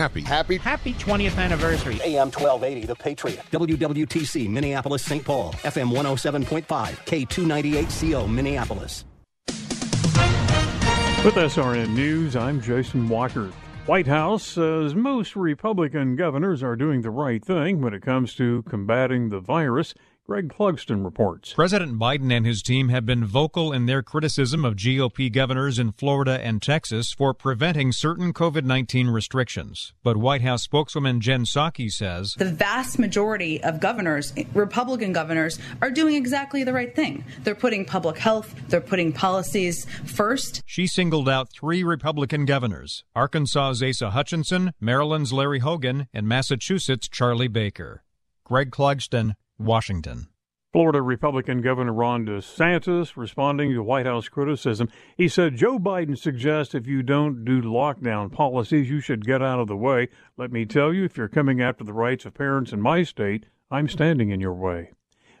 Happy. Happy. Happy 20th anniversary. AM 1280, The Patriot. WWTC, Minneapolis, St. Paul. FM 107.5. K298CO, Minneapolis. With SRN News, I'm Jason Walker. White House says most Republican governors are doing the right thing when it comes to combating the virus. Greg Clugston reports. President Biden and his team have been vocal in their criticism of GOP governors in Florida and Texas for preventing certain COVID 19 restrictions. But White House spokeswoman Jen Psaki says the vast majority of governors, Republican governors, are doing exactly the right thing. They're putting public health, they're putting policies first. She singled out three Republican governors Arkansas's Asa Hutchinson, Maryland's Larry Hogan, and Massachusetts' Charlie Baker. Greg Clugston, Washington. Florida Republican Governor Ron DeSantis responding to White House criticism. He said Joe Biden suggests if you don't do lockdown policies, you should get out of the way. Let me tell you, if you're coming after the rights of parents in my state, I'm standing in your way.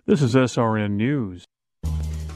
This is SRN News.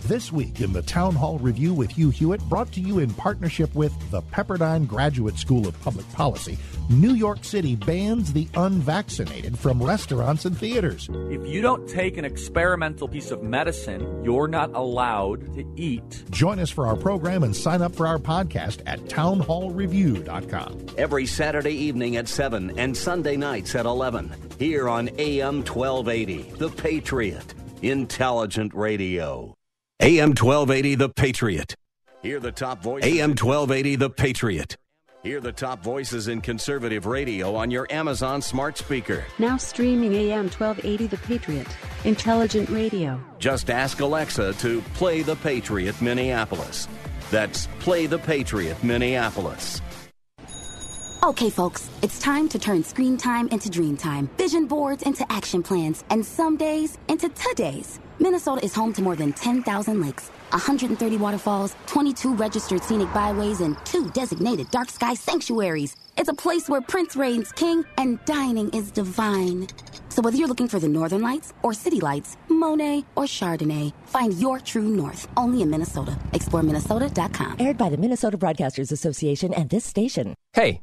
This week in the Town Hall Review with Hugh Hewitt, brought to you in partnership with the Pepperdine Graduate School of Public Policy, New York City bans the unvaccinated from restaurants and theaters. If you don't take an experimental piece of medicine, you're not allowed to eat. Join us for our program and sign up for our podcast at townhallreview.com. Every Saturday evening at 7 and Sunday nights at 11, here on AM 1280, The Patriot, Intelligent Radio. AM 1280 The Patriot. Hear the top voices. AM 1280 The Patriot. Hear the top voices in conservative radio on your Amazon smart speaker. Now streaming AM 1280 The Patriot. Intelligent radio. Just ask Alexa to play The Patriot Minneapolis. That's Play the Patriot Minneapolis. Okay, folks, it's time to turn screen time into dream time, vision boards into action plans, and some days into todays. Minnesota is home to more than 10,000 lakes, 130 waterfalls, 22 registered scenic byways, and two designated dark sky sanctuaries. It's a place where Prince reigns king and dining is divine. So whether you're looking for the northern lights or city lights, Monet or Chardonnay, find your true north only in Minnesota. ExploreMinnesota.com. Aired by the Minnesota Broadcasters Association and this station. Hey,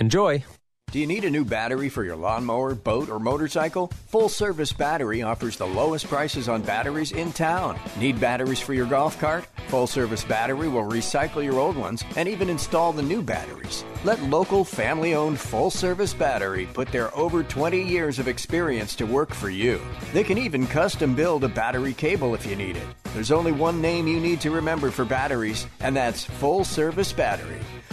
Enjoy! Do you need a new battery for your lawnmower, boat, or motorcycle? Full Service Battery offers the lowest prices on batteries in town. Need batteries for your golf cart? Full Service Battery will recycle your old ones and even install the new batteries. Let local family owned Full Service Battery put their over 20 years of experience to work for you. They can even custom build a battery cable if you need it. There's only one name you need to remember for batteries, and that's Full Service Battery.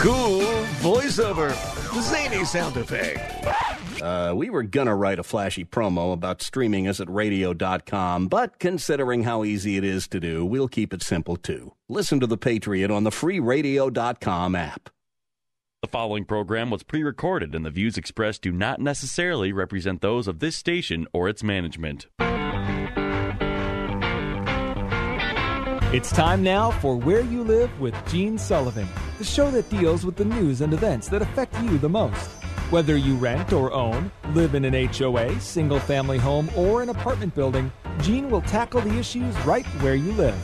Cool voiceover. Zany sound effect. Uh, we were gonna write a flashy promo about streaming us at radio.com, but considering how easy it is to do, we'll keep it simple too. Listen to The Patriot on the free radio.com app. The following program was pre recorded, and the views expressed do not necessarily represent those of this station or its management. It's time now for Where You Live with Gene Sullivan, the show that deals with the news and events that affect you the most. Whether you rent or own, live in an HOA, single family home, or an apartment building, Gene will tackle the issues right where you live.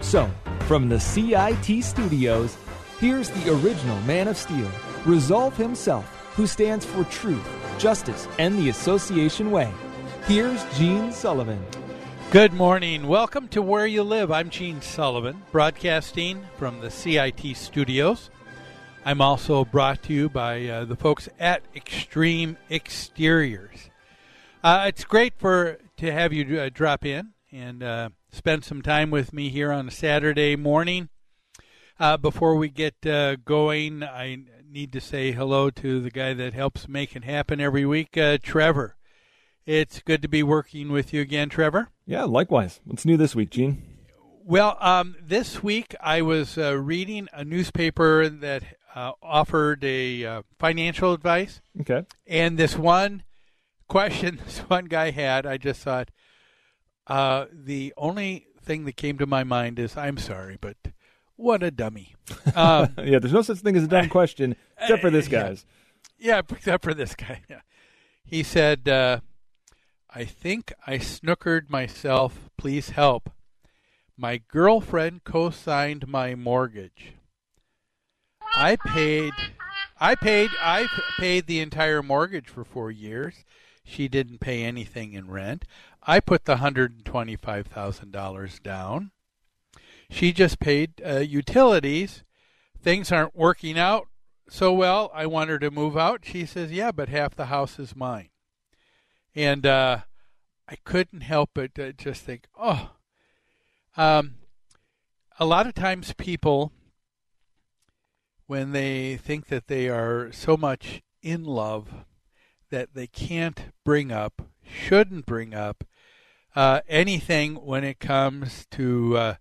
So, from the CIT studios, here's the original Man of Steel, Resolve himself, who stands for truth, justice, and the association way. Here's Gene Sullivan. Good morning. Welcome to Where You Live. I'm Gene Sullivan, broadcasting from the CIT studios. I'm also brought to you by uh, the folks at Extreme Exteriors. Uh, it's great for to have you uh, drop in and uh, spend some time with me here on a Saturday morning. Uh, before we get uh, going, I need to say hello to the guy that helps make it happen every week, Trevor. It's good to be working with you again, Trevor. Yeah, likewise. What's new this week, Gene? Well, um, this week I was uh, reading a newspaper that uh, offered a uh, financial advice. Okay. And this one question this one guy had, I just thought, uh, the only thing that came to my mind is, I'm sorry, but what a dummy. Um, yeah, there's no such thing as a dumb question, except for this guy's. Yeah, yeah except for this guy. Yeah. He said, uh, I think I snookered myself. Please help. My girlfriend co signed my mortgage. I paid I paid I paid the entire mortgage for 4 years. She didn't pay anything in rent. I put the $125,000 down. She just paid uh, utilities. Things aren't working out so well. I want her to move out. She says, "Yeah, but half the house is mine." And uh, I couldn't help but uh, just think, oh, um, a lot of times people, when they think that they are so much in love that they can't bring up, shouldn't bring up uh, anything when it comes to uh,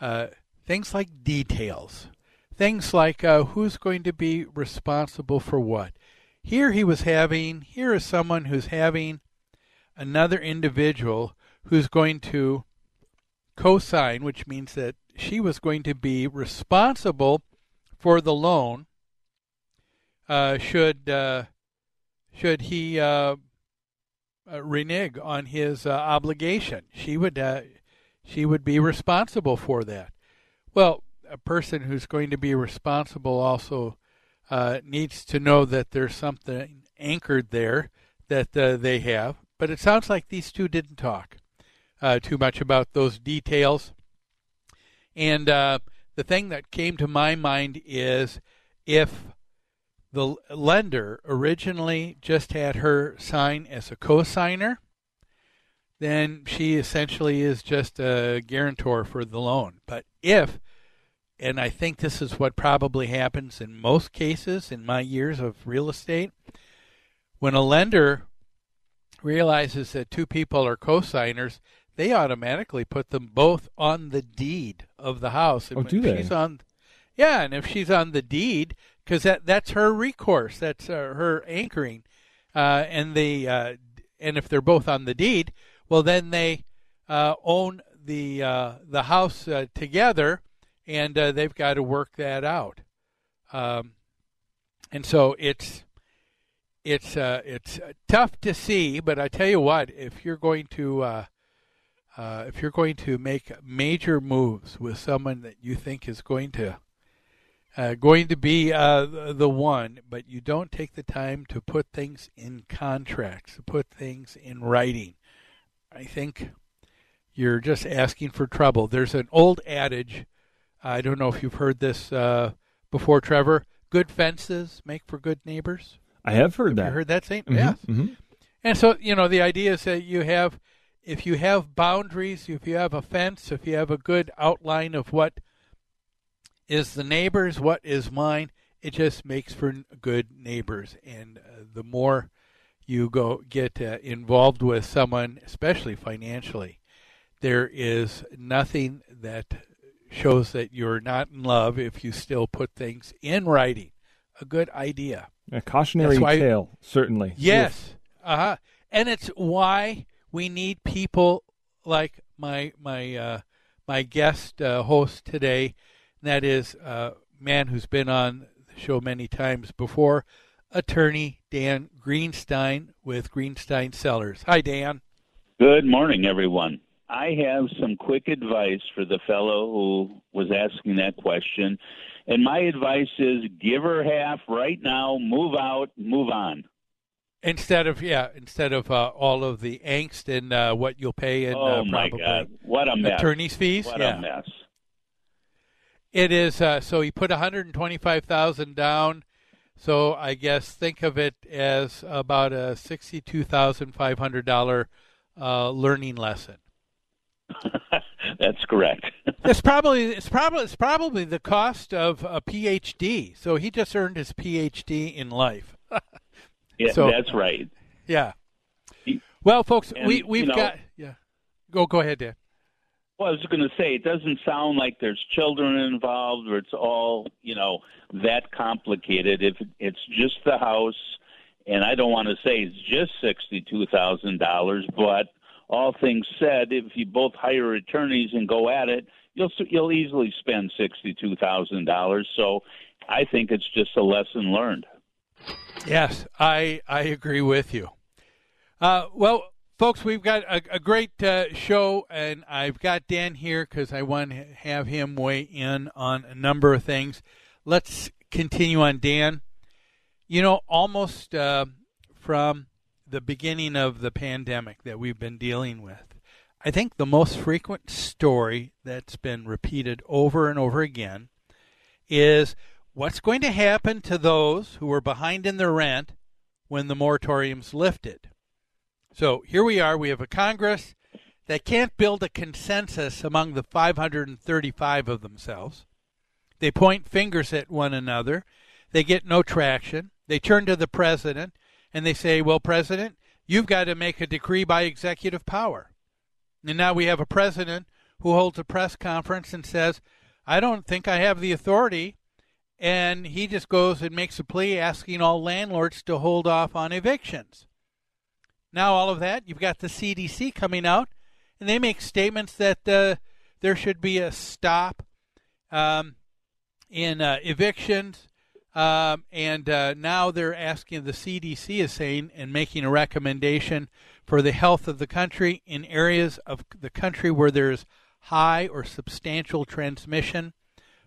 uh, things like details, things like uh, who's going to be responsible for what. Here he was having, here is someone who's having another individual who's going to co-sign, which means that she was going to be responsible for the loan. Uh, should uh, should he uh, uh renege on his uh, obligation? She would uh, she would be responsible for that. Well, a person who's going to be responsible also needs to know that there's something anchored there that they have. But it sounds like these two didn't talk uh, too much about those details. And uh, the thing that came to my mind is if the lender originally just had her sign as a co-signer, then she essentially is just a guarantor for the loan. But if, and I think this is what probably happens in most cases in my years of real estate, when a lender realizes that two people are co-signers, they automatically put them both on the deed of the house. And oh, do they? On, yeah, and if she's on the deed, because that that's her recourse, that's uh, her anchoring, uh, and the uh, and if they're both on the deed, well then they uh, own the uh, the house uh, together, and they've got to work that out. Um, and so it's it's uh, it's tough to see, but I tell you what, if you're going to uh, uh, if you're going to make major moves with someone that you think is going to uh, going to be uh, the, the one, but you don't take the time to put things in contracts, to put things in writing, I think you're just asking for trouble. There's an old adage. I don't know if you've heard this uh, before, Trevor. Good fences make for good neighbors. I have heard Have that. you heard that saying? Mhm, Yes. mhm. And so, you know, the idea is that you have, if you have boundaries, if you have a fence, if you have a good outline of what is the neighbors, what is mine, it just makes for good neighbors. And uh, the more you go get uh, involved with someone, especially financially, there is nothing that shows that you're not in love if you still put things in writing. A good idea. A cautionary why- tale, certainly. Yes. Uh huh. And it's why we need people like my my uh, my guest uh, host today. And that is a man who's been on the show many times before, attorney Dan Greenstein with Greenstein Sellers. Hi, Dan. Good morning, everyone. I have some quick advice for the fellow who was asking that question. And my advice is give her half right now, move out, move on. Instead of yeah, instead of uh, all of the angst and uh, what you'll pay in oh, uh, my God. What a mess. attorney's fees. What yeah. a mess. It is uh, so he put 125,000 down. So I guess think of it as about a $62,500 uh, learning lesson. That's correct. It's probably it's probably it's probably the cost of a PhD. So he just earned his PhD in life. Yeah, So- that's right. Yeah. Well, folks, And, we we've you know- got yeah. Go go ahead, Dan. Well, I was going to say, it doesn't sound like there's children involved or it's all, you know, that complicated. If it's just the house, and I don't want to say it's just $62,000, but all things said, if you both hire attorneys and go at it, you'll you'll easily spend $62,000. So I think it's just a lesson learned. Yes, I I agree with you. Uh, well, folks, we've got a, a great uh, show, and I've got Dan here because I want to have him weigh in on a number of things. Let's continue on, Dan. You know, almost uh, from the beginning of the pandemic that we've been dealing with, I think the most frequent story that's been repeated over and over again is what's going to happen to those who are behind in their rent when the moratorium's lifted. So here we are. We have a Congress that can't build a consensus among the 535 of themselves. They point fingers at one another. They get no traction. They turn to the president and they say, Well, President, you've got to make a decree by executive power. And now we have a president who holds a press conference and says, I don't think I have the authority. And he just goes and makes a plea asking all landlords to hold off on evictions. Now, all of that, you've got the CDC coming out, and they make statements that uh, there should be a stop um, in uh, evictions. Um, and uh, now they're asking, the CDC is saying and making a recommendation for the health of the country in areas of the country where there's high or substantial transmission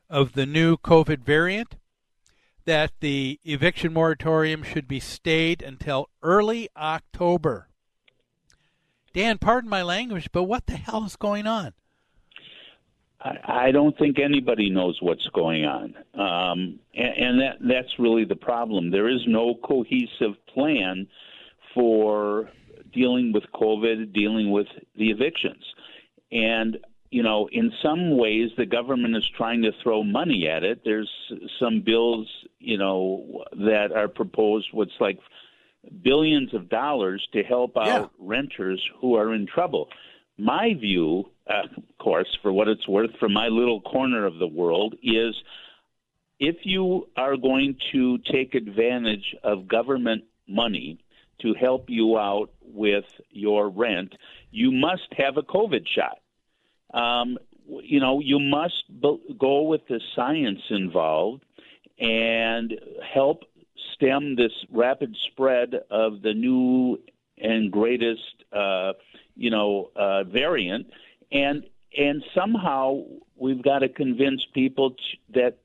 of the new COVID variant, that the eviction moratorium should be stayed until early October. Dan, pardon my language, but what the hell is going on? I, I don't think anybody knows what's going on, um, and, and that that's really the problem. There is no cohesive plan for dealing with COVID, dealing with the evictions, and you know, in some ways, the government is trying to throw money at it. There's some bills, you know, that are proposed. What's like billions of dollars to help out renters who are in trouble. My view, uh, of course, for what it's worth, from my little corner of the world, is if you are going to take advantage of government money to help you out with your rent, you must have a COVID shot. Um, you know, you must go with the science involved and help stem this rapid spread of the new and greatest, uh, you know, uh, variant. And and somehow we've got to convince people that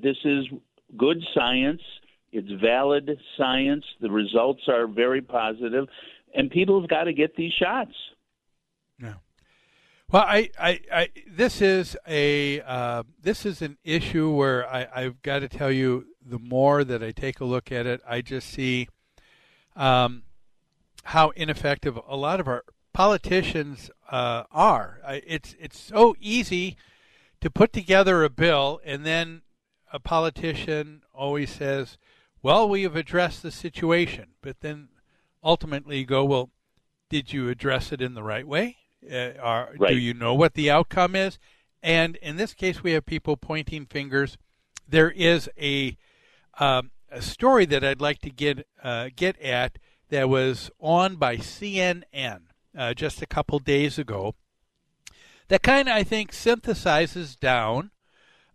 this is good science. It's valid science. The results are very positive, and people have got to get these shots. Yeah. Well, I, I, I this is a uh, this is an issue where I, I've got to tell you, the more that I take a look at it, I just see um, how ineffective a lot of our politicians uh, are. It's it's so easy to put together a bill, and then a politician always says, "Well, we have addressed the situation," but then ultimately you go, "Well, did you address it in the right way? Uh, are, Right. Do you know what the outcome is?" And in this case, we have people pointing fingers. There is a um, a story that I'd like to get uh, get at that was on by CNN uh, just a couple days ago. That kind of I think synthesizes down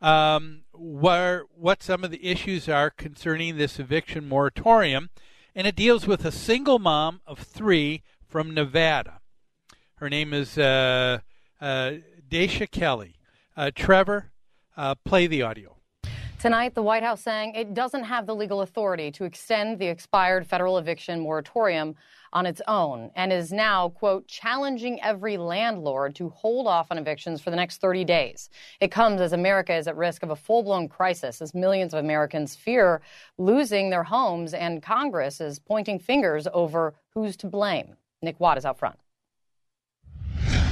um, where what some of the issues are concerning this eviction moratorium, and it deals with a single mom of three from Nevada. Her name is uh, uh, Daisha Kelly. Uh, Trevor, uh, play the audio. Tonight, the White House saying it doesn't have the legal authority to extend the expired federal eviction moratorium on its own and is now, quote, challenging every landlord to hold off on evictions for the next 30 days. It comes as America is at risk of a full blown crisis as millions of Americans fear losing their homes and Congress is pointing fingers over who's to blame. Nick Watt is out front.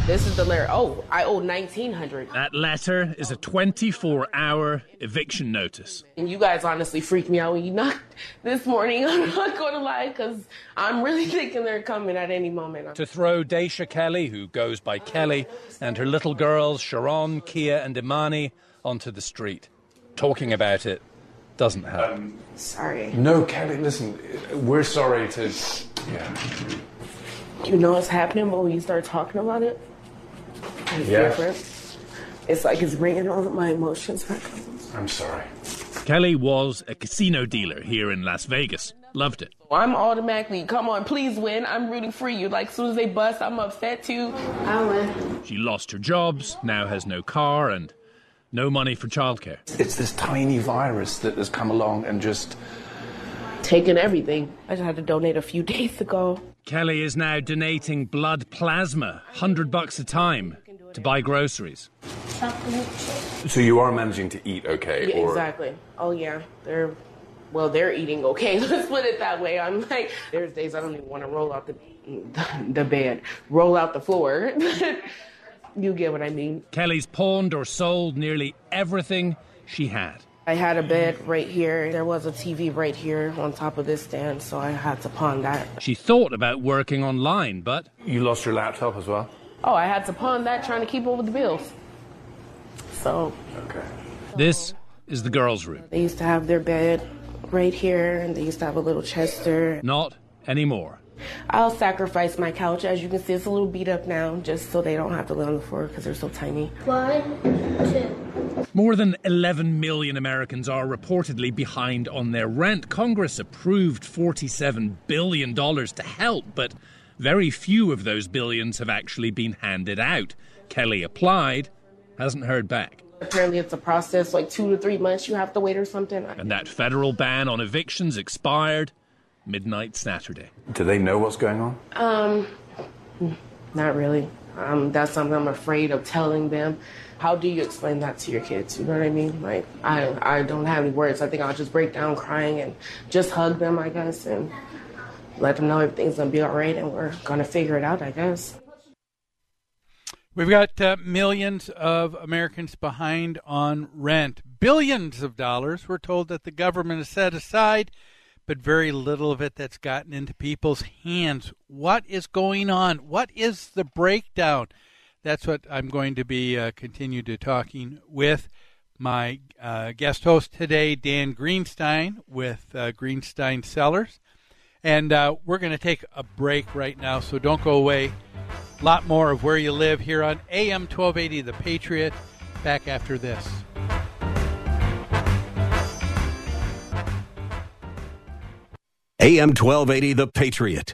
This is the letter. Oh, I owe nineteen hundred. That letter is a 24 hour eviction notice. And you guys honestly freaked me out when you knocked this morning. I'm not going to lie, because I'm really thinking they're coming at any moment. To throw Daisha Kelly, who goes by Kelly, and her little girls, Sharon, Kia, and Imani, onto the street. Talking about it doesn't help. Um, sorry. No, Kelly, listen, we're sorry to. Yeah. You know what's happening, but when you start talking about it, it's Yeah. different. It's like it's bringing all of my emotions back up. I'm sorry. Kelly was a casino dealer here in Las Vegas. Loved it. Oh, I'm automatically, come on, please win. I'm rooting for you. Like, as soon as they bust, I'm upset too. I win. She lost her jobs, now has no car, and no money for childcare. It's this tiny virus that has come along and just. taken everything. I just had to donate a few days ago. Kelly is now donating blood plasma, 100 bucks a time, to buy groceries. So you are managing to eat okay? Yeah, or... exactly. Oh yeah, they're well, they're eating okay. Let's put it that way. I'm like, there's days I don't even want to roll out the the bed, roll out the floor. you get what I mean. Kelly's pawned or sold nearly everything she had. I had a bed right here. There was a TV right here on top of this stand, so I had to pawn that. She thought about working online, but. You lost your laptop as well? Oh, I had to pawn that trying to keep up with the bills. So Okay. This is the girls' room. they used to have their bed right here, and they used to have a little chester. Not anymore. I'll sacrifice my couch. As you can see, it's a little beat up now, just so they don't have to lay on the floor because they're so tiny. One, two. More than 11 million Americans are reportedly behind on their rent. Congress approved $47 billion to help, but very few of those billions have actually been handed out. Kelly applied, hasn't heard back. Apparently, it's a process like two to three months you have to wait or something. And that federal ban on evictions expired midnight Saturday. Do they know what's going on? Um, not really. Um, that's something I'm afraid of telling them. How do you explain that to your kids? You know what I mean? Like, I, I don't have any words. I think I'll just break down crying and just hug them, I guess, and let them know everything's gonna be all right and we're gonna figure it out, I guess. We've got uh, millions of Americans behind on rent. Billions of dollars we're told that the government has set aside, but very little of it that's gotten into people's hands. What is going on? What is the breakdown? That's what I'm going to be uh, continue to talking with my uh, guest host today, Dan Greenstein with uh, Greenstein Sellers. And uh, we're going to take a break right now, so don't go away. A lot more of where you live here on AM 1280 The Patriot. Back after this. AM 1280 The Patriot.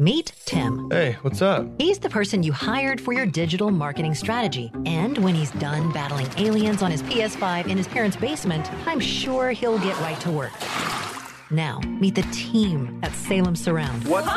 Meet Tim. Hey, what's up? He's the person you hired for your digital marketing strategy. And when he's done battling aliens on his PS5 in his parents' basement, I'm sure he'll get right to work. Now, meet the team at Salem Surround. What's up?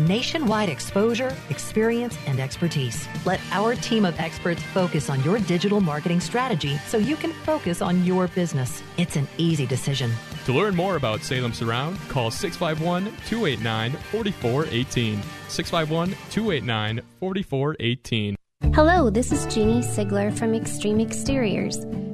Nationwide exposure, experience, and expertise. Let our team of experts focus on your digital marketing strategy so you can focus on your business. It's an easy decision. To learn more about Salem Surround, call 651 289 4418. 651 289 4418. Hello, this is Jeannie Sigler from Extreme Exteriors.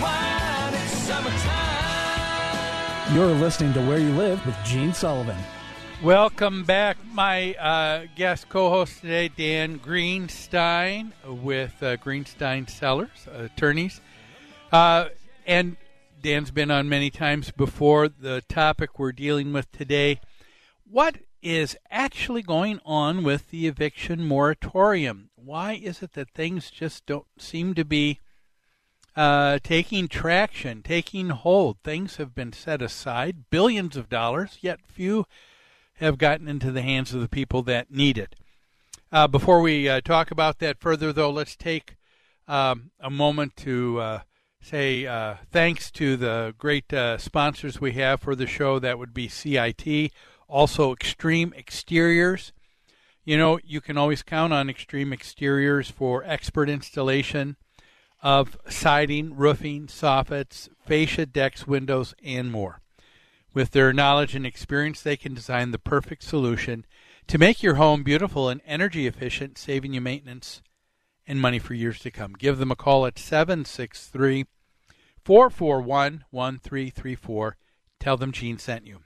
Wine, it's summertime. You're listening to Where You Live with Gene Sullivan. Welcome back. My uh, guest co host today, Dan Greenstein with uh, Greenstein Sellers, attorneys. Uh, and Dan's been on many times before. The topic we're dealing with today what is actually going on with the eviction moratorium? Why is it that things just don't seem to be uh, taking traction, taking hold. Things have been set aside, billions of dollars, yet few have gotten into the hands of the people that need it. Uh, before we uh, talk about that further, though, let's take um, a moment to uh, say uh, thanks to the great sponsors we have for the show. That would be CIT, also Extreme Exteriors. You know, you can always count on Extreme Exteriors for expert installation of siding, roofing, soffits, fascia decks, windows, and more. With their knowledge and experience, they can design the perfect solution to make your home beautiful and energy efficient, saving you maintenance and money for years to come. Give them a call at 763 441 1334. Tell them Gene sent you.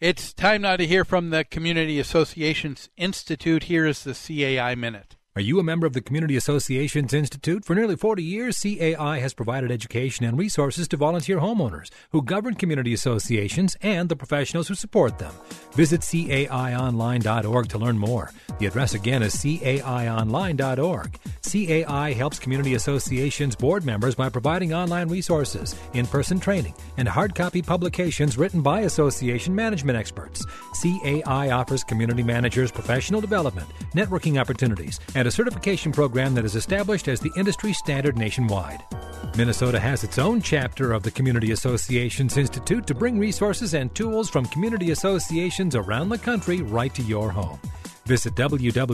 It's time now to hear from the Community Associations Institute. Here is the CAI Minute. Are you a member of the Community Associations Institute? For nearly 40 years, CAI has provided education and resources to volunteer homeowners who govern community associations and the professionals who support them. Visit caionline.org to learn more. The address again is caionline.org. CAI helps community associations board members by providing online resources, in person training, and hard copy publications written by association management experts. CAI offers community managers professional development, networking opportunities, and a certification program that is established as the industry standard nationwide. Minnesota has its own chapter of the Community Associations Institute to bring resources and tools from community associations around the country right to your home. Visit www.cai-mn.com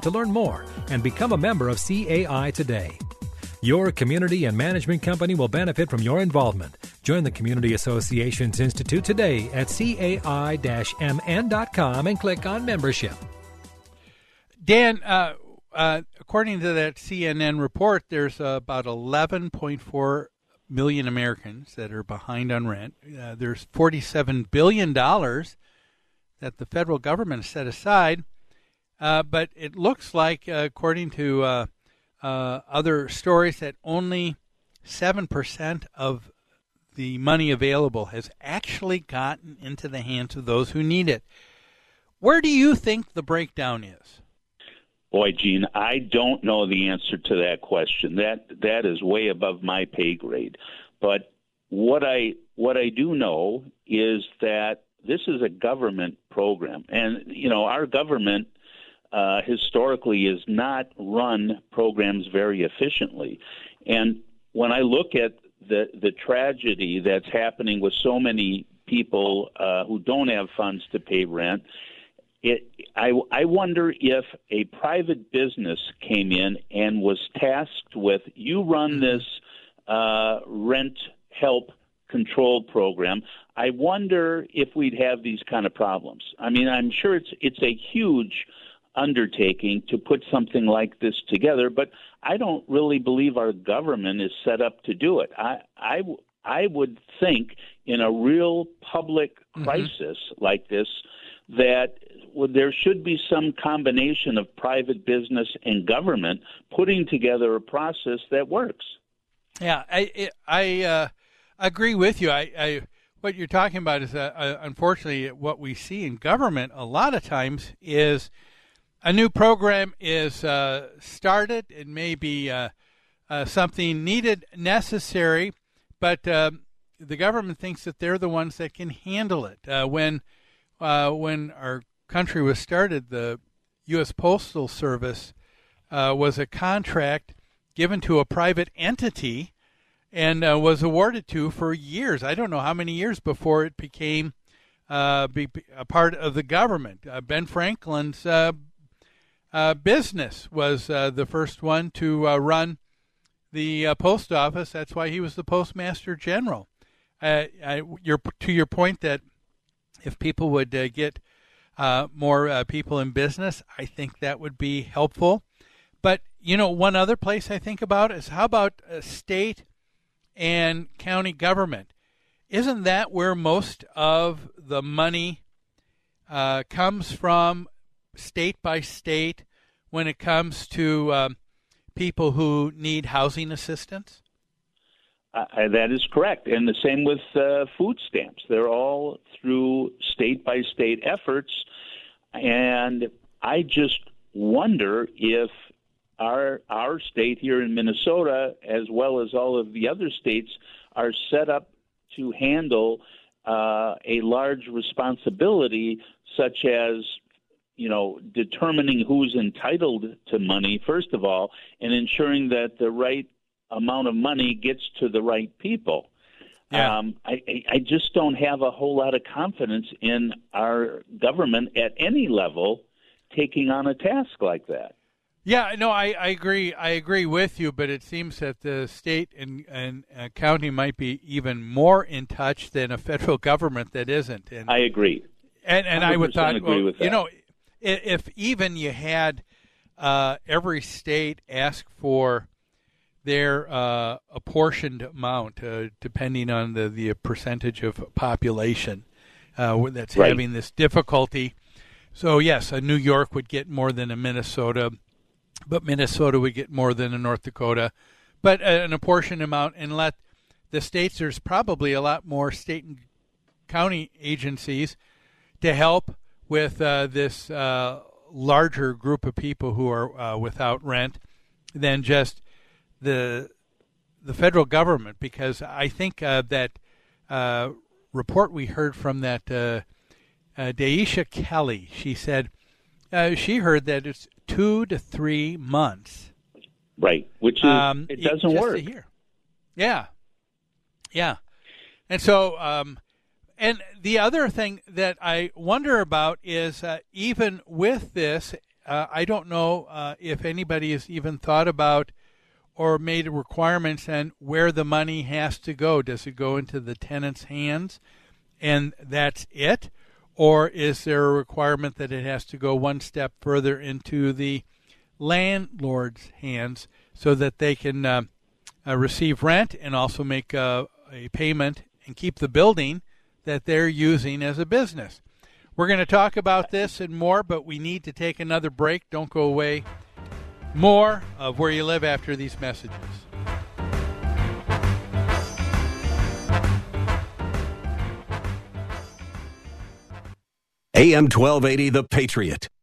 to learn more and become a member of CAI today. Your community and management company will benefit from your involvement. Join the Community Associations Institute today at cai-mn.com and click on membership. Dan, uh, uh, according to that CNN report, there's uh, about 11.4 million Americans that are behind on rent. Uh, there's 47 billion dollars that the federal government set aside, uh, but it looks like, uh, according to uh, other stories, that only seven percent of the money available has actually gotten into the hands of those who need it. Where do you think the breakdown is? Boy, Gene, I don't know the answer to that question. That that is way above my pay grade. But what I what I do know is that this is a government program, and you know our government uh, historically has not run programs very efficiently. And when I look at the the tragedy that's happening with so many people uh, who don't have funds to pay rent, it I I wonder if a private business came in and was tasked with you run this uh, rent help control program. I wonder if we'd have these kind of problems. I mean, I'm sure it's it's a huge undertaking to put something like this together, but I don't really believe our government is set up to do it. I I I would think in a real public crisis mm-hmm. like this that well, there should be some combination of private business and government putting together a process that works. Yeah, I I uh, agree with you. I, I what you're talking about is uh, uh, unfortunately what we see in government a lot of times is a new program is uh, started. It may be uh, uh, something needed, necessary, but um, the government thinks that they're the ones that can handle it. Uh, when when our country was started, the U.S. Postal Service was a contract given to a private entity and uh, was awarded to for years. I don't know how many years before it became uh, be, a part of the government. Uh, ben Franklin's uh, uh, business was uh, the first one to uh, run the uh, post office. That's why he was the postmaster general. Uh, I, your, to your point that if people would get more people in business, I think that would be helpful. But you know, one other place I think about is how about state and county government? Isn't that where most of the money uh, comes from, state by state, when it comes to um, people who need housing assistance? Uh, that is correct, and the same with uh, food stamps. They're all through state by state efforts, and I just wonder if our our state here in Minnesota, as well as all of the other states, are set up to handle uh, a large responsibility, such as you know determining who's entitled to money first of all, and ensuring that the right amount of money gets to the right people. Yeah. Um, I, I just don't have a whole lot of confidence in our government at any level taking on a task like that. Yeah, no, I, I agree. I agree with you, but it seems that the state and, and uh, county might be even more in touch than a federal government that isn't. And I agree. And and I would thought, agree well, with that. you know, if, even you had uh, every state ask for their uh, apportioned amount, uh, depending on the, the percentage of population uh, that's Right. having this difficulty. So yes, a New York would get more than a Minnesota, but Minnesota would get more than a North Dakota, but an apportioned amount, and let the states. There's probably a lot more state and county agencies to help with uh, this uh, larger group of people who are uh, without rent than just the the federal government, because I think uh, that uh, report we heard from that uh, uh, Daisha Kelly, she said uh, she heard that it's two to three months. Right, which is Um, it doesn't work. a year. Yeah, yeah, and so um, and the other thing that I wonder about is uh, even with this, uh, I don't know uh, if anybody has even thought about or made requirements and where the money has to go. Does it go into the tenant's hands, and that's it, or is there a requirement that it has to go one step further into the landlord's hands so that they can uh, uh, receive rent and also make uh, a payment and keep the building that they're using as a business. We're going to talk about this and more, but we need to take another break. Don't go away. More of where you live after these messages. AM 1280, The Patriot.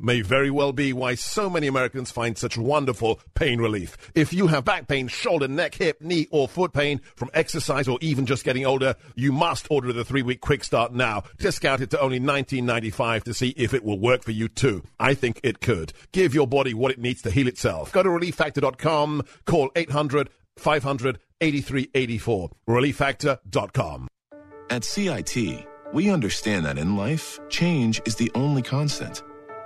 may very well be why so many Americans find such wonderful pain relief. If you have back pain, shoulder, neck, hip, knee, or foot pain from exercise or even just getting older, you must order the three-week quick start now. Discount it to only $19.95 to see if it will work for you too. I think it could. Give your body what it needs to heal itself. Go to relieffactor.com, call 800 500 8384. Relieffactor.com. At CIT, we understand that in life, change is the only constant.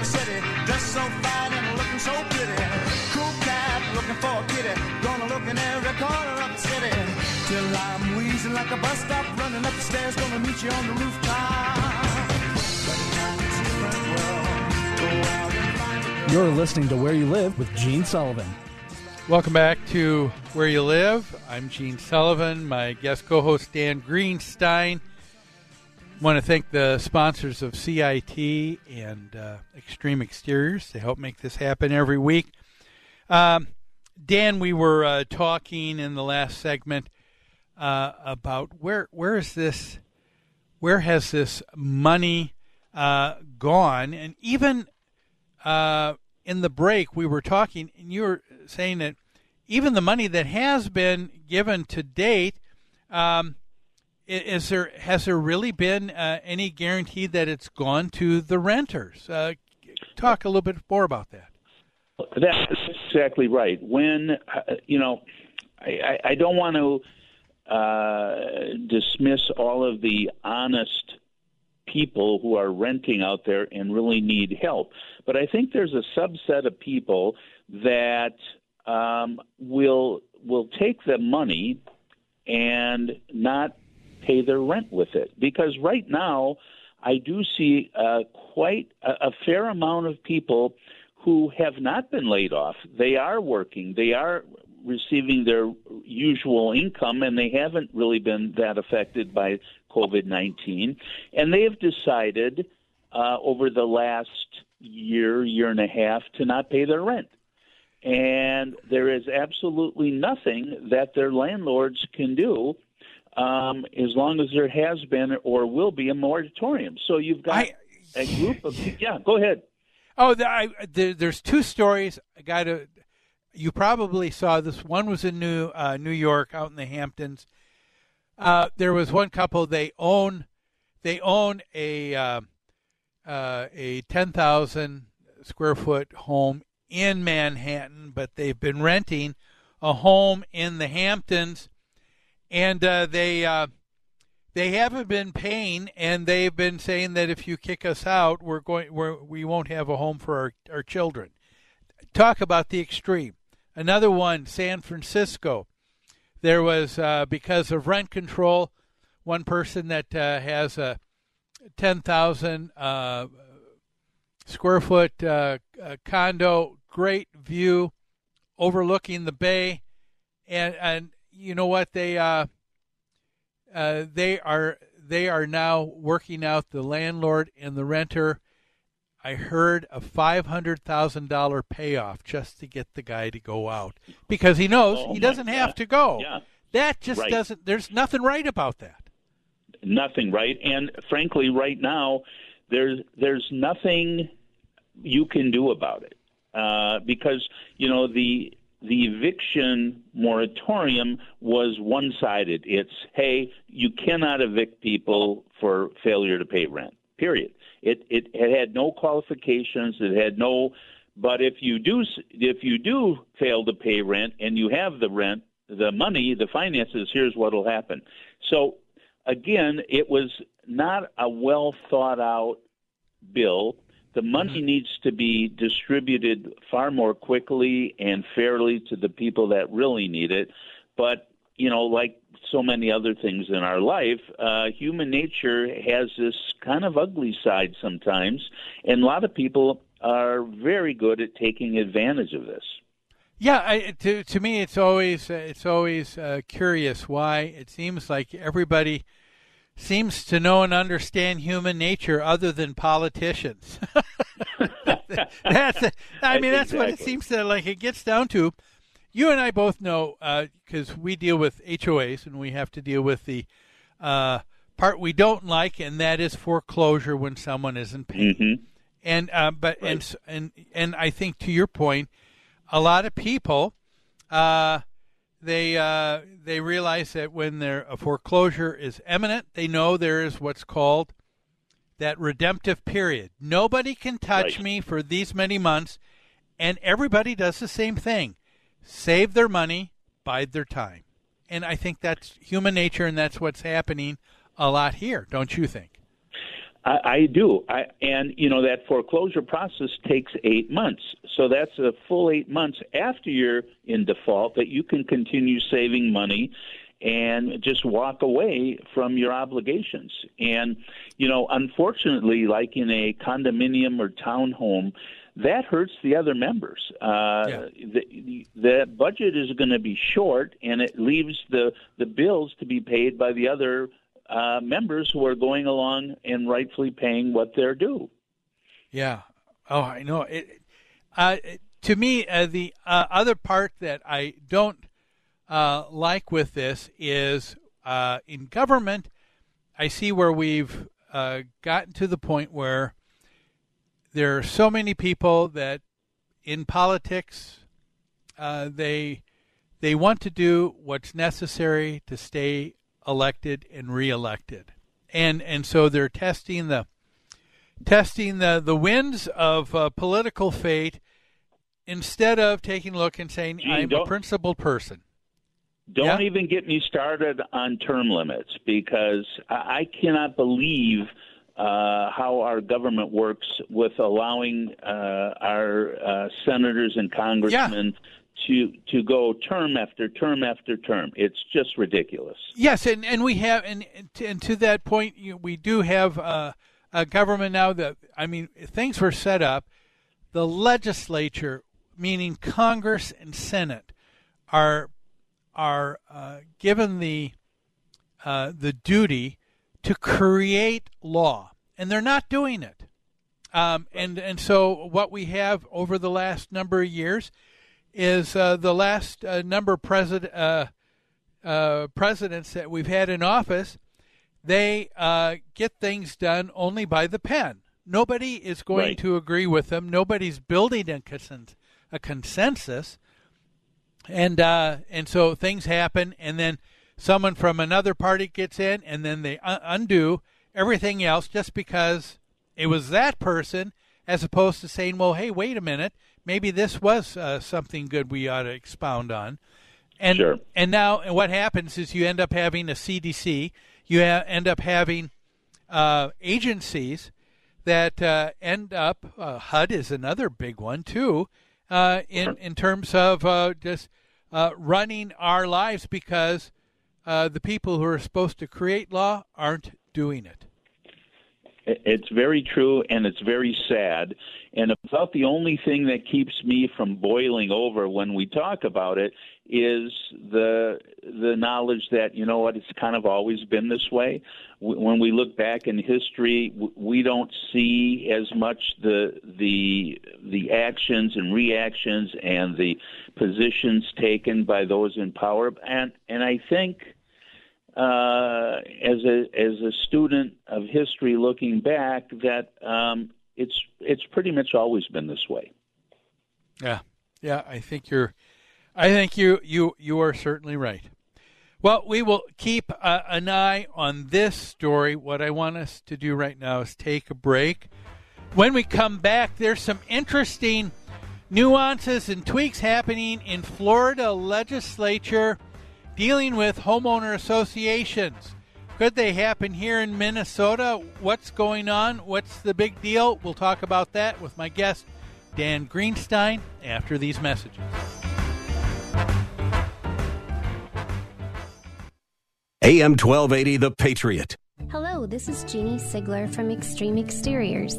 The city, dressed so fine and looking so pretty. Cool cat, looking for a kitty, gonna look in every corner of the city. Till I'm wheezing like a bus stop, running up the stairs, gonna meet you on the rooftop. But now it's a different world. Go out and find You're listening to Where You Live with Gene Sullivan. Welcome back to Where You Live. I'm Gene Sullivan. My guest co host, Dan Greenstein. Want to thank the sponsors of CIT and uh, Extreme Exteriors to help make this happen every week. Um, Dan, we were uh, talking in the last segment uh, about where where is this, where has this money uh, gone, and even uh, in the break we were talking, and you were saying that even the money that has been given to date, um, is there has there really been uh, any guarantee that it's gone to the renters? Uh, talk a little bit more about that. That's exactly right. When uh, you know, I, I don't want to uh, dismiss all of the honest people who are renting out there and really need help, but I think there's a subset of people that um, will will take the money and not pay their rent with it because right now I do see uh, quite a, a fair amount of people who have not been laid off. They are working. They are receiving their usual income, and they haven't really been that affected by COVID 19. And they have decided uh, over the last year, year and a half, to not pay their rent. And there is absolutely nothing that their landlords can do um, as long as there has been or will be a moratorium. So you've got I, a group of yeah. Go ahead. Oh, the, I, the, there's two stories. I got to. You probably saw this. One was in New uh, New York, out in the Hamptons. Uh, there was one couple. They own they own a uh, uh a ten thousand square foot home in Manhattan, but they've been renting a home in the Hamptons and uh, they uh, they haven't been paying, and they've been saying that if you kick us out, we're going we're, we won't have a home for our, our children. Talk about the extreme. Another one, San Francisco. There was uh, because of rent control, one person that uh, has a ten thousand uh, square foot uh, condo, great view overlooking the bay, and and you know what they uh, uh, they are they are now working out the landlord and the renter. I heard a five hundred thousand dollar payoff just to get the guy to go out because he knows oh, he doesn't have to go. Yeah. That just right. doesn't. There's nothing right about that. Nothing right, and frankly, right now, there's there's nothing you can do about it uh, because you know the the eviction moratorium was one sided. It's, hey, you cannot evict people for failure to pay rent, period. It, it, it had no qualifications, it had no, but if you do, if you do fail to pay rent and you have the rent, the money, the finances, here's what will happen. So again, it was not a well thought out bill the money mm-hmm. needs to be distributed far more quickly and fairly to the people that really need it. But, you know, like so many other things in our life, uh, human nature has this kind of ugly side sometimes, and a lot of people are very good at taking advantage of this. Yeah, I, to to me, it's always uh, it's always uh, curious why it seems like everybody seems to know and understand human nature other than politicians. that's I mean that's what it seems to like it gets down to. You and I both know because uh, we deal with HOAs and we have to deal with the uh, part we don't like, and that is foreclosure when someone isn't paying. Mm-hmm. And uh, but right. and and and I think to your point, a lot of people uh, they uh, they realize that when their a foreclosure is imminent, they know there is what's called that redemptive period. Nobody can touch right. me for these many months, and everybody does the same thing: save their money, bide their time. And I think that's human nature, and that's what's happening a lot here, don't you think? I, I do. I, and, you know, that foreclosure process takes eight months. So that's a full eight months after you're in default that you can continue saving money and just walk away from your obligations. And, you know, unfortunately, like in a condominium or townhome, that hurts the other members. Uh, yeah. the, the budget is going to be short, and it leaves the the bills to be paid by the other uh, members who are going along and rightfully paying what they're due. Yeah. Oh, I know. It, uh, to me, uh, the uh, other part that I don't uh, like with this is uh, in government, I see where we've gotten to the point where there are so many people that in politics they they want to do what's necessary to stay elected and reelected, and and so they're testing the testing the the winds of uh, political fate instead of taking a look and saying I'm a principled person. Don't even get me started on term limits because I I cannot believe uh, how our government works with allowing uh, our uh, senators and congressmen to to go term after term after term. It's just ridiculous. Yes, and, and we have, and, and to- that point, you, we do have uh, a government now that, I mean, things were set up. The legislature, meaning Congress and Senate, are are uh, given the uh, the duty to create law, and they're not doing it. Um, and and so what we have over the last number of years is uh, the last uh, number of president uh, uh, presidents that we've had in office. They uh, get things done only by the pen. Nobody is going Right. to agree with them. Nobody's building a, a consensus, and uh, and so things happen, and then someone from another party gets in, and then they un- undo everything else just because it was that person, as opposed to saying, "Well, hey, wait a minute, maybe this was uh, something good we ought to expound on." And Sure. and now and what happens is you end up having a CDC, you ha- end up having uh, agencies that uh, end up. Uh, HUD is another big one too, uh, in in terms of uh, just uh, running our lives because uh, the people who are supposed to create law aren't doing it. It's very true and it's very sad. And about the only thing that keeps me from boiling over when we talk about it is the the knowledge that you know what it's kind of always been this way. When we look back in history, we don't see as much the the the actions and reactions and the positions taken by those in power. And and I think uh, as a as a student of history looking back that um, it's it's pretty much always been this way. Yeah, yeah. I think you're. I think you you you are certainly right. Well, we will keep uh, an eye on this story. What I want us to do right now is take a break. When we come back, there's some interesting nuances and tweaks happening in Florida legislature dealing with homeowner associations. Could they happen here in Minnesota? What's going on? What's the big deal? We'll talk about that with my guest, Dan Greenstein, after these messages. AM 1280, The Patriot. Hello, this is Jeannie Sigler from Extreme Exteriors.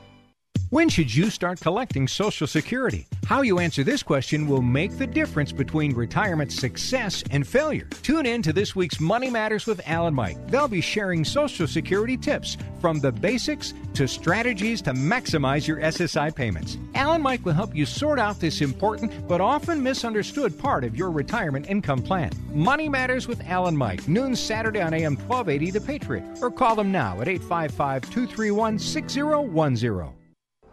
When should you start collecting Social Security? How you answer this question will make the difference between retirement success and failure. Tune in to this week's Money Matters with Alan Mike. They'll be sharing Social Security tips from the basics to strategies to maximize your SSI payments. Alan Mike will help you sort out this important but often misunderstood part of your retirement income plan. Money Matters with Alan Mike, noon Saturday on AM 1280 The Patriot, or call them now at 855 231 6010.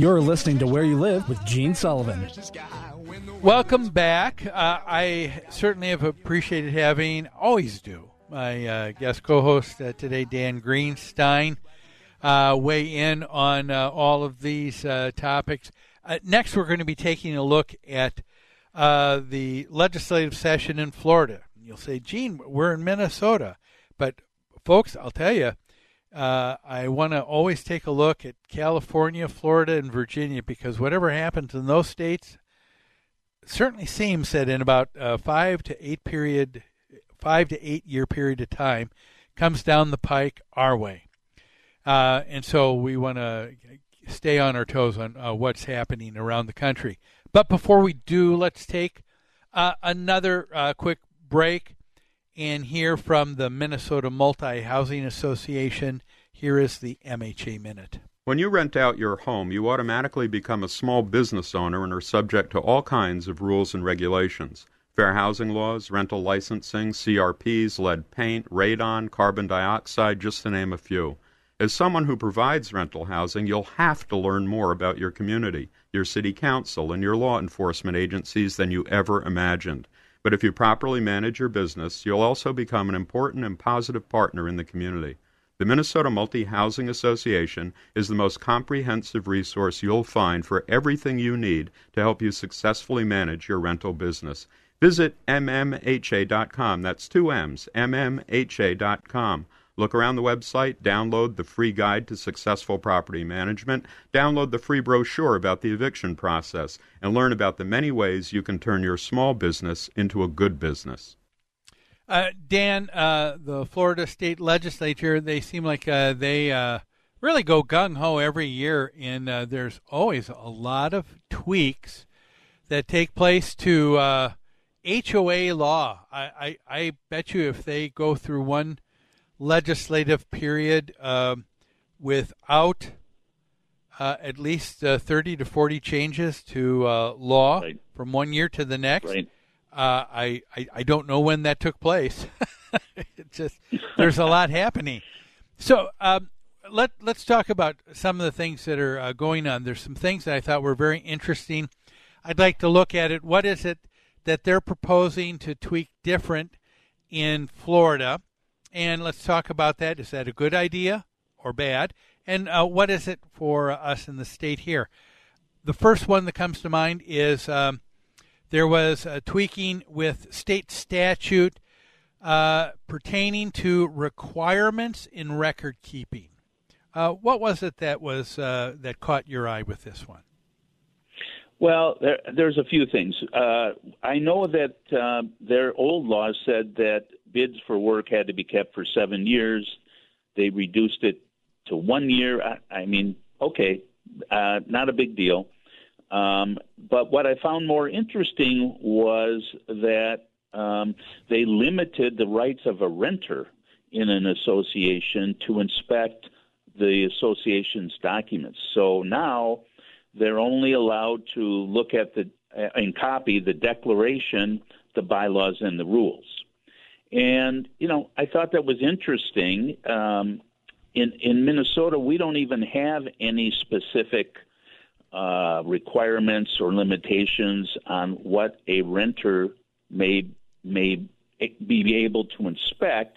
You're listening to Where You Live with Gene Sullivan. Welcome back. Uh, I certainly have appreciated having, always do, my uh, guest co host uh, today, Dan Greenstein, uh, weigh in on uh, all of these uh, topics. next, we're going to be taking a look at the legislative session in Florida. You'll say, Gene, we're in Minnesota. But, folks, I'll tell you, uh, I want to always take a look at California, Florida, and Virginia because whatever happens in those states certainly seems that in about uh, five to eight period, five to eight year period of time, comes down the pike our way, uh, and so we want to stay on our toes on uh, what's happening around the country. But before we do, let's take uh, another quick break and hear from the Minnesota Multi Housing Association. Here is the MHA Minute. When you rent out your home, you automatically become a small business owner and are subject to all kinds of rules and regulations. Fair housing laws, rental licensing, CRPs, lead paint, radon, carbon dioxide, just to name a few. As someone who provides rental housing, you'll have to learn more about your community, your city council, and your law enforcement agencies than you ever imagined. But if you properly manage your business, you'll also become an important and positive partner in the community. The Minnesota Multi Housing Association is the most comprehensive resource you'll find for everything you need to help you successfully manage your rental business. Visit mmha.com. That's two M's, mmha.com. Look around the website, download the free guide to successful property management, download the free brochure about the eviction process, and learn about the many ways you can turn your small business into a good business. Uh, Dan, uh, the Florida state legislature, they seem like uh, they uh, really go gung ho every year, and uh, there's always a lot of tweaks that take place to HOA uh, law. I, I, I bet you if they go through one legislative period um, without uh, at least uh, 30 to 40 changes to uh, law right. from one year to the next. Right. Uh, I, I, I don't know when that took place. it just there's a lot happening. So um, let let's talk about some of the things that are uh, going on. There's some things that I thought were very interesting. I'd like to look at it. What is it that they're proposing to tweak different in Florida? And let's talk about that. Is that a good idea or bad? And uh, what is it for us in the state here? The first one that comes to mind is um, there was a tweaking with state statute uh, pertaining to requirements in record keeping. Uh, what was it that was uh, that caught your eye with this one? Well, there, there's a few things. Uh, I know that uh, their old laws said that bids for work had to be kept for seven years. They reduced it to one year. I, I mean, okay, uh, not a big deal. Um, but what I found more interesting was that um, they limited the rights of a renter in an association to inspect the association's documents. So now they're only allowed to look at the uh, and copy the declaration, the bylaws, and the rules. And you know, I thought that was interesting. Um, in in Minnesota, we don't even have any specific uh, requirements or limitations on what a renter may may be able to inspect.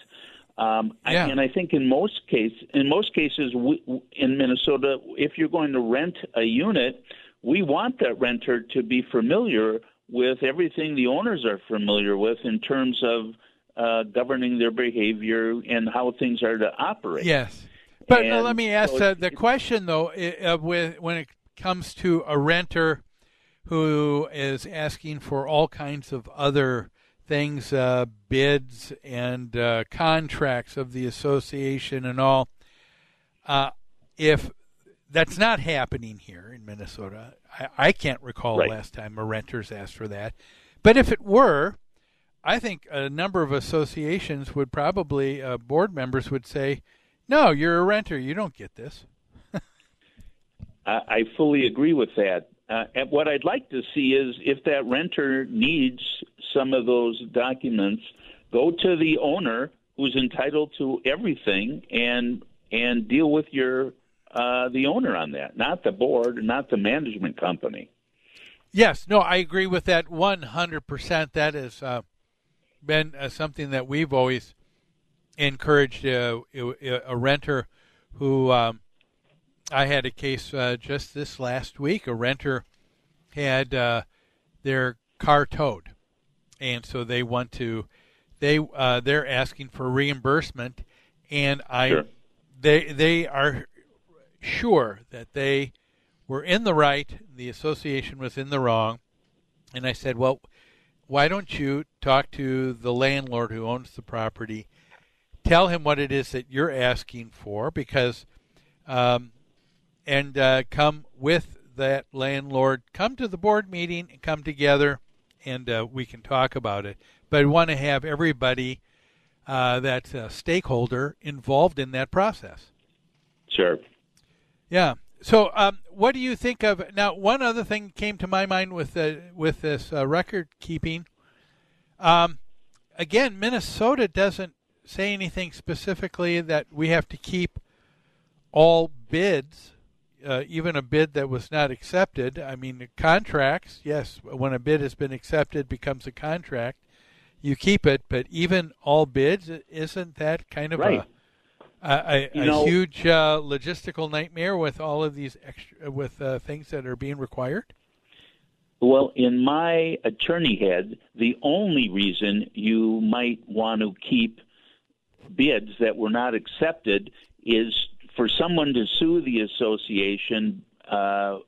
Um, Yeah. And I think in most case, in most cases, we, in Minnesota, if you're going to rent a unit, we want that renter to be familiar with everything the owners are familiar with in terms of uh, governing their behavior and how things are to operate. Yes. But And let me ask so uh, the question though, uh, with when it comes to a renter who is asking for all kinds of other things, uh, bids and uh, contracts of the association and all. Uh, if that's not happening here in Minnesota, I, I can't recall Right. the last time a renter's asked for that. But if it were, I think a number of associations would probably, uh, board members would say, no, you're a renter. You don't get this. I, I fully agree with that. Uh, and what I'd like to see is if that renter needs some of those documents, go to the owner who's entitled to everything and and deal with your uh, the owner on that, not the board, not the management company. Yes, no, I agree with that 100%. That has uh, been uh, something that we've always encouraged uh, a renter who um, I had a case uh, just this last week. A renter had uh, their car towed, and so they want to they uh, they're asking for reimbursement, and I Sure. they they are sure that they were in the right, the association was in the wrong, and I said, well, why don't you talk to the landlord who owns the property, tell him what it is that you're asking for, because, um, and uh, come with that landlord, come to the board meeting, and come together, and uh, we can talk about it. But I want to have everybody uh, that's a stakeholder involved in that process. Sure. Yeah. So, um, what do you think of now? One other thing came to my mind with uh, with this uh, record keeping. Um, again, Minnesota doesn't say anything specifically that we have to keep all bids, uh, even a bid that was not accepted. I mean, the contracts. Yes, when a bid has been accepted, becomes a contract. You keep it, but even all bids, isn't that kind of Right. a a, a, know- huge uh, logistical nightmare with all of these extra with uh, things that are being required? Well, in my attorney head, the only reason you might want to keep bids that were not accepted is for someone to sue the association uh,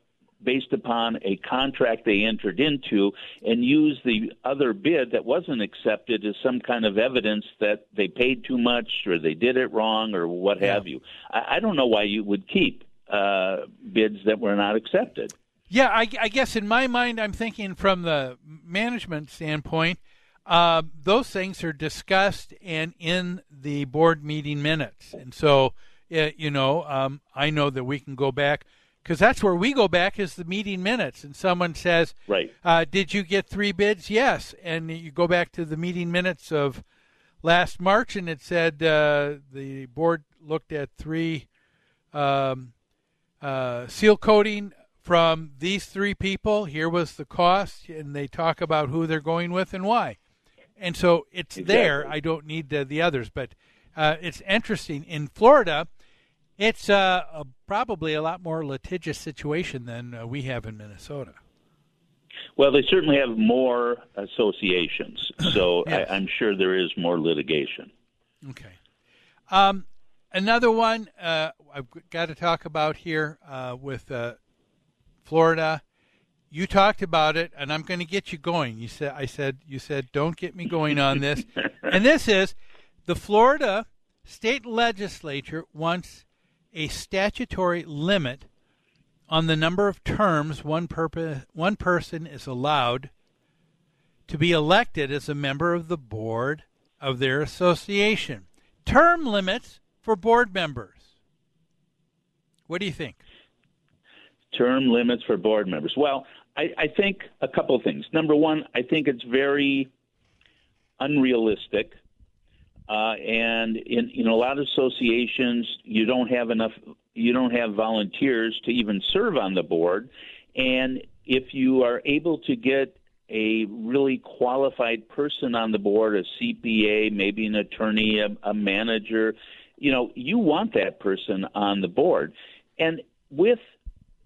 based upon a contract they entered into and use the other bid that wasn't accepted as some kind of evidence that they paid too much or they did it wrong or what have you. I, I don't know why you would keep uh, bids that were not accepted. Yeah, I, I guess in my mind, I'm thinking from the management standpoint, uh, those things are discussed and in the board meeting minutes. And so, uh, you know, um, I know that we can go back because that's where we go back is the meeting minutes. And someone says, Right. uh, Did you get three bids? Yes. And you go back to the meeting minutes of last March, and it said uh, the board looked at three um, uh, seal coating from these three people. Here was the cost, and they talk about who they're going with and why. And so it's there. I don't need the, the others, but uh, it's interesting. In Florida, it's uh, a, probably a lot more litigious situation than uh, we have in Minnesota. Well, they certainly have more associations, so Yes. I, I'm sure there is more litigation. Okay. Um, another one uh, I've got to talk about here uh, with uh, Florida. You talked about it, and I'm going to get you going. You said, I said, you said, don't get me going on this. and this is the Florida state legislature wants a statutory limit on the number of terms one, purpose, one person is allowed to be elected as a member of the board of their association. Term limits for board members. What do you think? Term limits for board members. Well, I, I think a couple of things. Number one, I think it's very unrealistic. Uh, and in, in a lot of associations, you don't have enough, you don't have volunteers to even serve on the board. And if you are able to get a really qualified person on the board, a CPA, maybe an attorney, a, a manager, you know, you want that person on the board. And with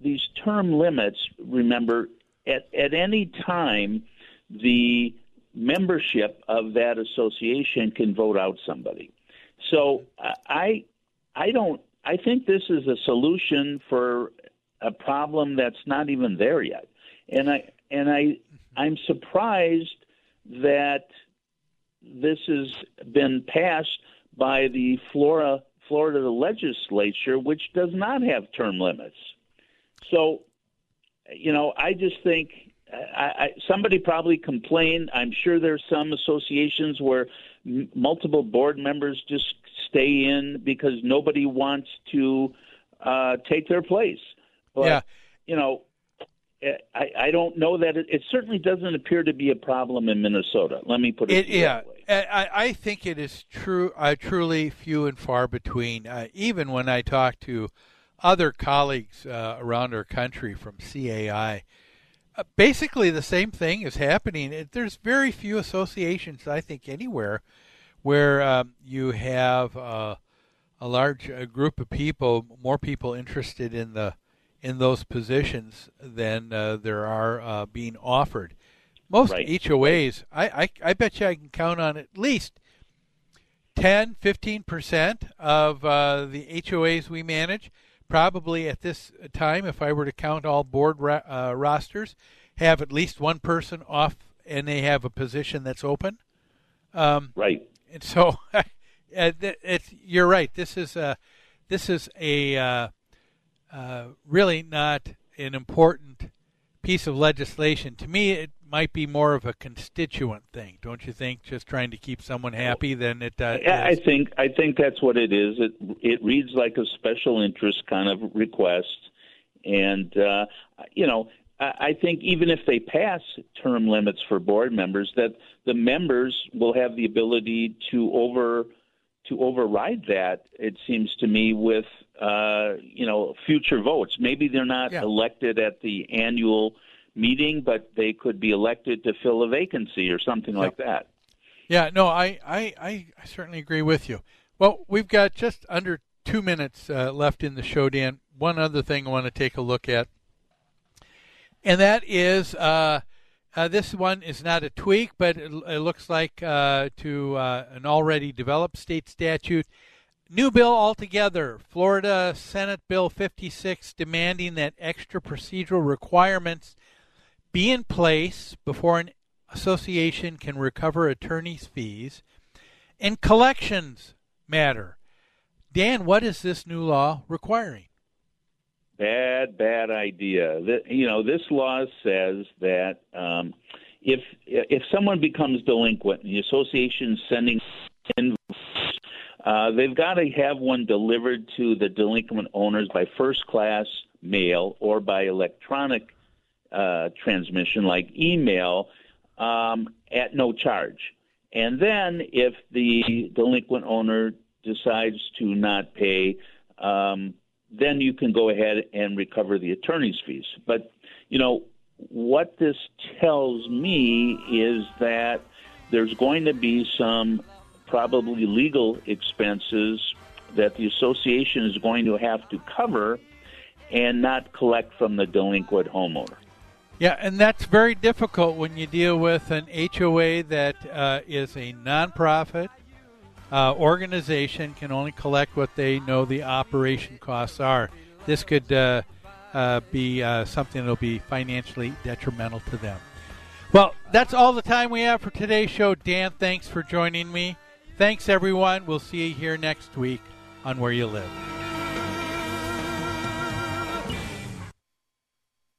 these term limits, remember, at, at any time, the membership of that association can vote out somebody. So uh, I, I don't. I think this is a solution for a problem that's not even there yet, and I and I I'm surprised that this has been passed by the Florida Florida legislature, which does not have term limits. So, you know, I just think I, I, somebody probably complained. I'm sure there's some associations where m- multiple board members just stay in because nobody wants to uh, take their place. But, yeah. you know, I, I don't know that it, it, certainly doesn't appear to be a problem in Minnesota. Let me put it, it yeah. I, I think it is true, uh, truly few and far between. Uh, even when I talk to other colleagues uh, around our country from CAI, basically the same thing is happening. It, there's very few associations, I think, anywhere where um, you have uh, a large uh, group of people, more people interested in the in those positions than uh, there are uh, being offered. Most right. HOAs, I, I, I bet you I can count on at least 10, 15% of uh, the HOAs we manage. Probably at this time, if I were to count all board ra- uh, rosters, have at least one person off and they have a position that's open. Um, right. And so, it's, you're right. This is a, this is a uh, uh, really not an important piece of legislation. To me, it might be more of a constituent thing, don't you think? Just trying to keep someone happy than it. Uh, I think I think that's what it is. It it reads like a special interest kind of request, and uh, you know. I think even if they pass term limits for board members, that the members will have the ability to over to override that. It seems to me with uh, you know future votes. Maybe they're not yeah. elected at the annual meeting, but they could be elected to fill a vacancy or something like that. Yeah, no, I, I, I, certainly agree with you. Well, we've got just under two minutes uh, left in the show, Dan. One other thing I want to take a look at, and that is uh, uh, this one is not a tweak, but it, it looks like uh, to uh, an already developed state statute. New bill altogether Florida Senate Bill 56 demanding that extra procedural requirements be in place before an association can recover attorney's fees and collections matter. Dan, what is this new law requiring? Bad, bad idea. You know, this law says that um, if if someone becomes delinquent, the association is sending in, uh, they've got to have one delivered to the delinquent owners by first class mail or by electronic uh, transmission like email um, at no charge. And then if the delinquent owner decides to not pay, um, then you can go ahead and recover the attorney's fees. But, you know, what this tells me is that there's going to be some probably legal expenses that the association is going to have to cover and not collect from the delinquent homeowner. Yeah, and that's very difficult when you deal with an HOA that uh, is a nonprofit uh, organization, can only collect what they know the operation costs are. This could uh, uh be uh, something that will be financially detrimental to them. Well, that's all the time we have for today's show. Dan, thanks for joining me. Thanks, everyone. We'll see you here next week on Where You Live.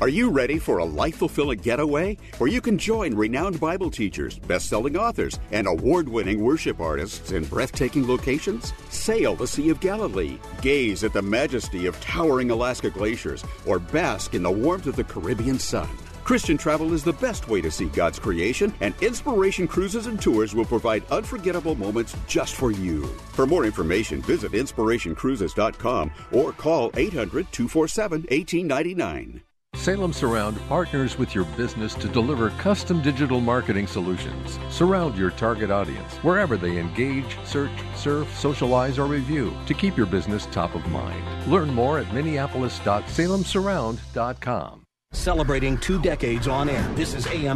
Are you ready for a life fulfilling getaway where you can join renowned Bible teachers, best selling authors, and award winning worship artists in breathtaking locations? Sail the Sea of Galilee, gaze at the majesty of towering Alaska glaciers, or bask in the warmth of the Caribbean sun. Christian travel is the best way to see God's creation, and Inspiration Cruises and Tours will provide unforgettable moments just for you. For more information, visit inspirationcruises.com or call 800 247 1899. Salem Surround partners with your business to deliver custom digital marketing solutions. Surround your target audience wherever they engage, search, surf, socialize, or review to keep your business top of mind. Learn more at minneapolis.salemsurround.com. Celebrating two decades on air. This is AM